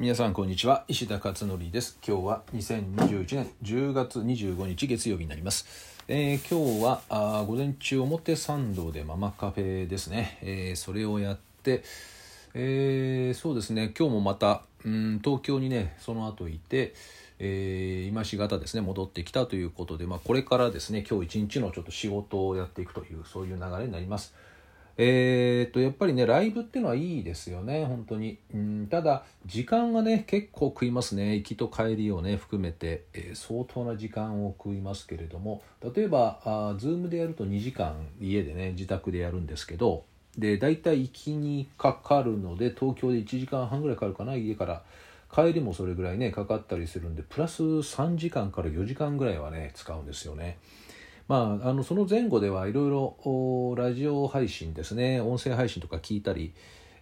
皆さんこんにちは。石田勝則です。今日は2021年10月25日月曜日になります、えー、今日はあ午前中表参道でママカフェですね、えー、それをやって、えー、そうですね。今日もまたうん東京にねその後いてえー、今しがたですね戻ってきたということで、まあ、これからですね今日一日のちょっと仕事をやっていくというそういう流れになります。えー、っとやっぱりねライブっていうのはいいですよね本当に。うんただ時間がね結構食いますね。行きと帰りをね含めて、えー、相当な時間を食いますけれども。例えばあ Zoom でやると2時間家でね自宅でやるんですけど。で大体行きにかかるので東京で1時間半ぐらいかかるかな家から。帰りもそれぐらいねかかったりするんでプラス3時間から4時間ぐらいはね使うんですよね。まあ、あのその前後ではいろいろラジオ配信ですね。音声配信とか聞いたり、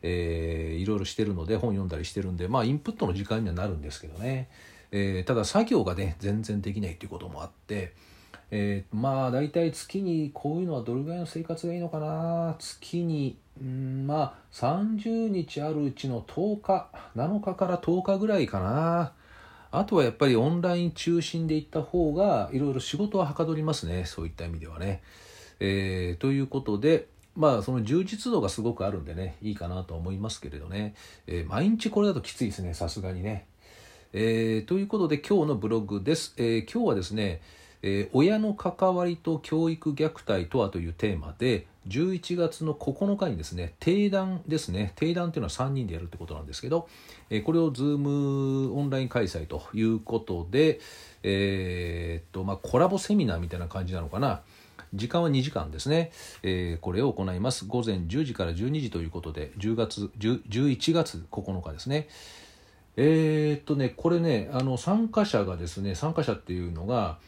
えー、いろいろしてるので本読んだりしてるんで、まあ、インプットの時間にはなるんですけどね、えー、ただ作業がね全然できないということもあって、えー、まあ大体月にこういうのはどれぐらいの生活がいいのかな。月にうんまあ30日あるうちの10日7日から10日ぐらいかな。あとはやっぱりオンライン中心で行った方がいろいろ仕事ははかどりますねそういった意味ではね。えー、ということでまあその充実度がすごくあるんでねいいかなと思いますけれどね、えー、毎日これだときついですねさすがにね。えー、ということで今日のブログです。え今日はですねえ、親の関わりと教育虐待とはというテーマで11月の9日にですね定談ですね。定談というのは3人でやるってことなんですけど、え、これを Zoom オンライン開催ということで、えー、っとまあ、コラボセミナーみたいな感じなのかな。時間は2時間ですね、えー、これを行います。午前10時から12時ということで10月10 11月9日ですね。えー、っとねこれねあの参加者がですね参加者っていうのが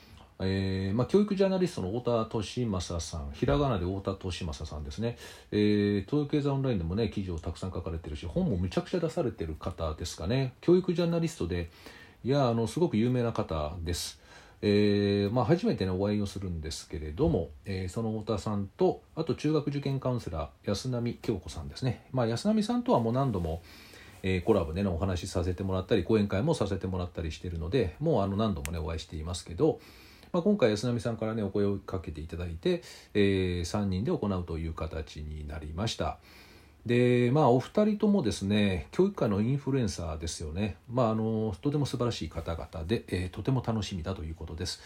えーまあ、教育ジャーナリストの太田利正さんひらがなで太田利正さんですね、えー、東洋経済オンラインでもね記事をたくさん書かれてるし本もめちゃくちゃ出されてる方ですかね。教育ジャーナリストでいやあのすごく有名な方です。えーまあ、初めて、ね、お会いをするんですけれども、えー、その太田さんとあと中学受験カウンセラー安波京子さんですね、まあ、安波さんとはもう何度も、えー、コラボで、ね、お話しさせてもらったり講演会もさせてもらったりしているのでもうあの何度も、ね、お会いしていますけど、まあ、今回安波さんからねお声をかけていただいて、えー、3人で行うという形になりました。でまあお二人ともですね教育界のインフルエンサーですよね、まあ、あのとても素晴らしい方々で、えー、とても楽しみだということです、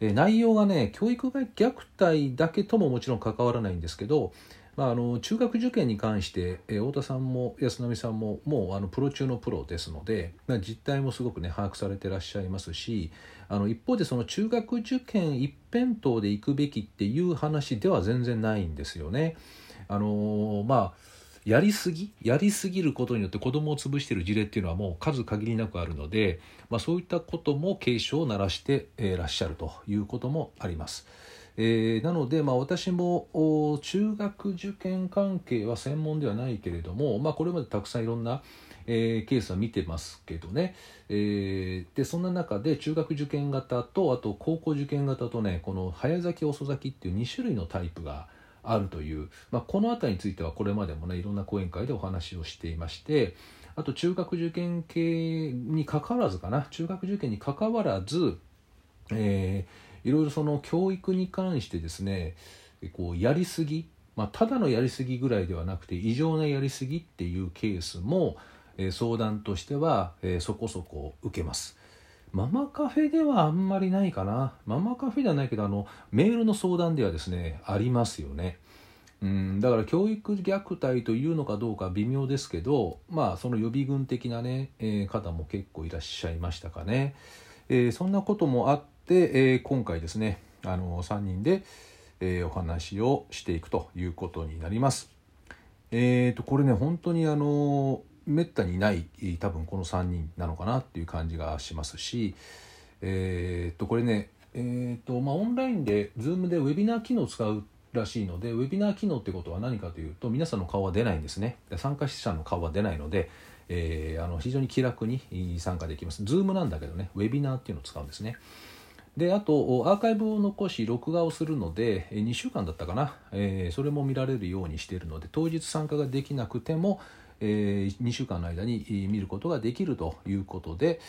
えー、内容がね教育虐待だけとももちろん関わらないんですけどまあ、あの中学受験に関して、えー、太田さんも安波さんももうあのプロ中のプロですので、まあ、実態もすごくね把握されてらっしゃいますしあの一方でその中学受験一辺倒で行くべきっていう話では全然ないんですよね。あのー、まあやりすぎやりすぎることによって子供を潰している事例っていうのはもう数限りなくあるので、まあ、そういったことも警鐘を鳴らしていらっしゃるということもあります。えー、なので、まあ、私も中学受験関係は専門ではないけれども、まあ、これまでたくさんいろんな、えー、ケースは見てますけどね、えー、でそんな中で中学受験型とあと高校受験型とねこの早咲き遅咲きっていう2種類のタイプがあるという、まあ、この辺りについてはこれまでもねいろんな講演会でお話をしていましてあと中学受験系にかかわらずかな中学受験にかかわらず、えーいろいろその教育に関してですねこうやりすぎ、まあ、ただのやりすぎぐらいではなくて異常なやりすぎっていうケースも、えー、相談としては、えー、そこそこ受けます。ママカフェではあんまりないかな。ママカフェではないけど、あの、メールの相談ではですね、ありますよね。うん、だから教育虐待というのかどうか微妙ですけど、まあ、その予備軍的なね、えー、方も結構いらっしゃいましたかね。えー、そんなこともあっで、えー、今回ですねあの3人で、えー、お話をしていくということになります。えーと、これね本当にあのめったにない多分この3人なのかなっていう感じがしますし、えーと、これね、えーとまあ、オンラインで Zoom でウェビナー機能を使うらしいのでウェビナー機能ってことは何かというと皆さんの顔は出ないんですね。参加者の顔は出ないので、えー、あの非常に気楽に参加できます。Zoom なんだけどねウェビナーっていうのを使うんですね。であとアーカイブを残し録画をするので2週間だったかな、えー、それも見られるようにしているので当日参加ができなくても、えー、2週間の間に見ることができるということで、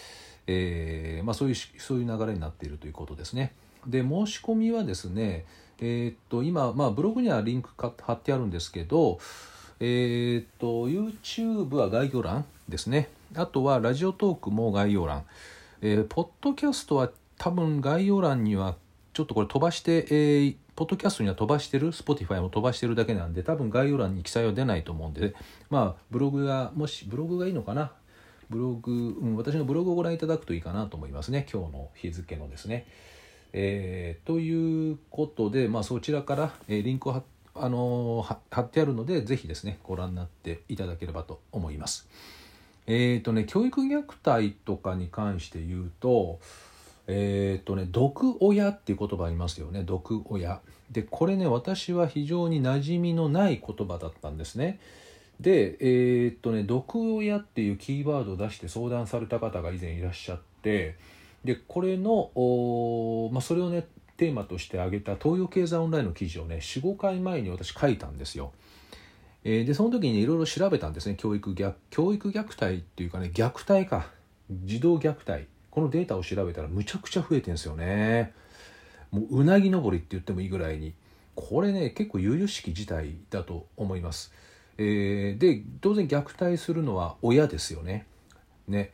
えーまあ、そういうそういう流れになっているということですね。で申し込みはですね、えー、っと今、まあ、ブログにはリンク貼ってあるんですけど、えー、っと YouTube は概要欄ですね。あとはラジオトークも概要欄、えー、ポッドキャストは多分概要欄にはちょっとこれ飛ばして、えー、ポッドキャストには飛ばしてる Spotify も飛ばしてるだけなんで多分概要欄に記載は出ないと思うんでねまあブログがもしブログがいいのかな？ブログ、うん、私のブログをご覧いただくといいかなと思いますね今日の日付のですね。えー、ということで、まあ、そちらから、えー、リンクを貼あの、貼ってあるのでぜひですねご覧になっていただければと思います。えっ、ー、とね教育虐待とかに関して言うとえっ、ー、とね毒親っていう言葉ありますよね毒親。でこれね私は非常に馴染みのない言葉だったんですね。でえっとね毒親っていうキーワードを出して相談された方が以前いらっしゃってでこれのまあ、それをねテーマとして挙げた東洋経済オンラインの記事をね45回前に私書いたんですよ。えー、でその時にいろいろ調べたんですね教育虐教育虐待っていうかね虐待か児童虐待このデータを調べたらむちゃくちゃ増えてんですよね。もううなぎ登りって言ってもいいぐらいにこれね結構悠々しき事態だと思います。えー、で当然虐待するのは親ですよね。ね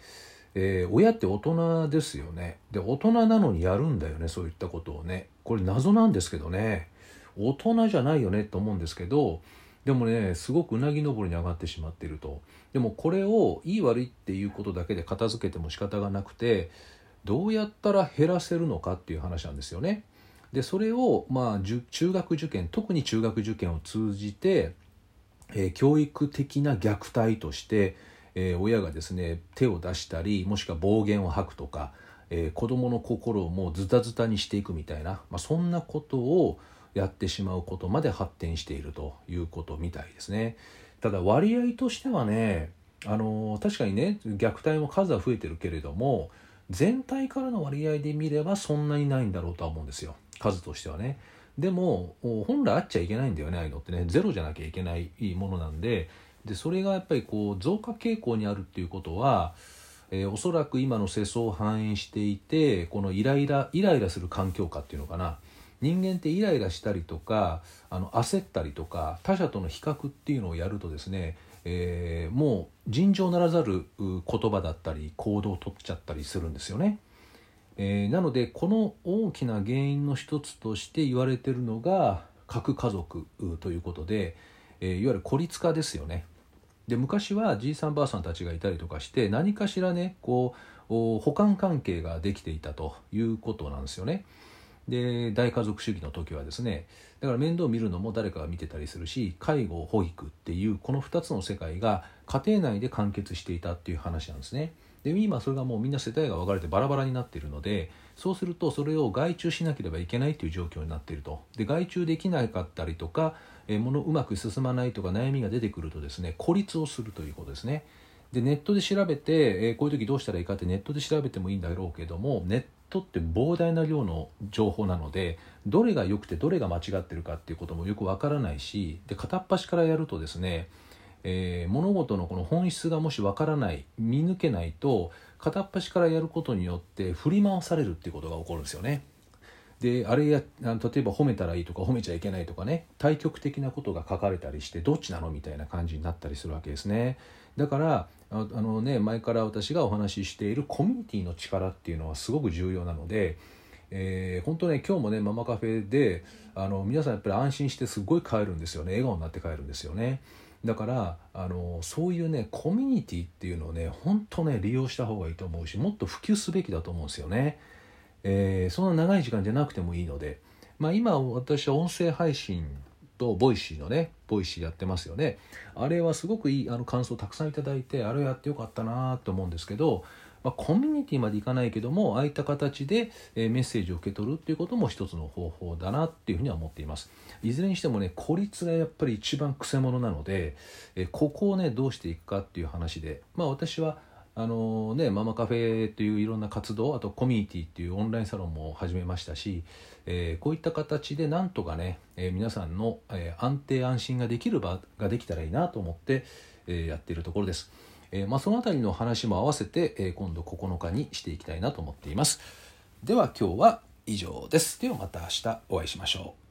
えー、親って大人ですよねで大人なのにやるんだよねそういったことをねこれ謎なんですけどね大人じゃないよねと思うんですけどでもねすごくうなぎ登りに上がってしまっているとでもこれをいい悪いっていうことだけで片付けても仕方がなくてどうやったら減らせるのかっていう話なんですよね。でそれをまあ中学受験特に中学受験を通じて、えー、教育的な虐待としてえー、親がですね手を出したりもしくは暴言を吐くとか、えー、子どもの心をもうズタズタにしていくみたいな、まあ、そんなことをやってしまうことまで発展しているということみたいですね。ただ割合としてはねあの確かにね虐待も数は増えてるけれども全体からの割合で見ればそんなにないんだろうとは思うんですよ数としてはね。でも本来あっちゃいけないんだよねああいうのってねゼロじゃなきゃいけないものなんででそれがやっぱりこう増加傾向にあるっていうことは、えー、おそらく今の世相を反映していてこのイライライライラする環境下っていうのかな人間ってイライラしたりとかあの焦ったりとか他者との比較っていうのをやるとですね、えー、もう尋常ならざる言葉だったり行動をとっちゃったりするんですよね。えー、なのでこの大きな原因の一つとして言われてるのが核家族ということで、えー、いわゆる孤立化ですよね。で昔はじいさんばあさんたちがいたりとかして何かしらねこう補完関係ができていたということなんですよね。で大家族主義の時はですねだから面倒を見るのも誰かが見てたりするし介護保育っていうこの2つの世界が家庭内で完結していたっていう話なんですね。で今それがもうみんな世帯が分かれてバラバラになっているのでそうするとそれを外注しなければいけないという状況になっているとで外注できなかったりとかえものうまく進まないとか悩みが出てくるとですね孤立をするということですね。でネットで調べて、えこういう時どうしたらいいかってネットで調べてもいいんだろうけどもネッとって膨大な量の情報なのでどれが良くてどれが間違ってるかっていうこともよくわからないしで片っ端からやるとですね、えー、物事のこの本質がもしわからない見抜けないと片っ端からやることによって振り回されるっていうことが起こるんですよね。であれや例えば褒めたらいいとか褒めちゃいけないとかね対極的なことが書かれたりしてどっちなのみたいな感じになったりするわけですね。だからあのね前から私がお話ししているコミュニティの力っていうのはすごく重要なので、えー、本当ね今日もねママカフェであの皆さんやっぱり安心してすごい帰るんですよね。笑顔になって帰るんですよね。だからあのそういうねコミュニティっていうのをね本当ね利用した方がいいと思うしもっと普及すべきだと思うんですよね。えー、そんな長い時間じゃなくてもいいので、まあ、今私は音声配信と Voicy のね Voicy やってますよね。あれはすごくいいあの感想をたくさんいただいてあれをやってよかったなと思うんですけど、まあ、コミュニティまでいかないけどもああいった形で、えメッセージを受け取るっていうことも一つの方法だなっていうふうには思っています。いずれにしてもね孤立がやっぱり一番くせ者なので、えここをねどうしていくかっていう話でまあ私はあのね、ママカフェといういろんな活動あとコミュニティっていうオンラインサロンも始めましたし、えー、こういった形でなんとかね、えー、皆さんの、えー、安定安心ができる場ができたらいいなと思って、えやっているところです。えまあ、その辺りの話も合わせて、え今度9日にしていきたいなと思っています。では今日は以上です。ではまた明日お会いしましょう。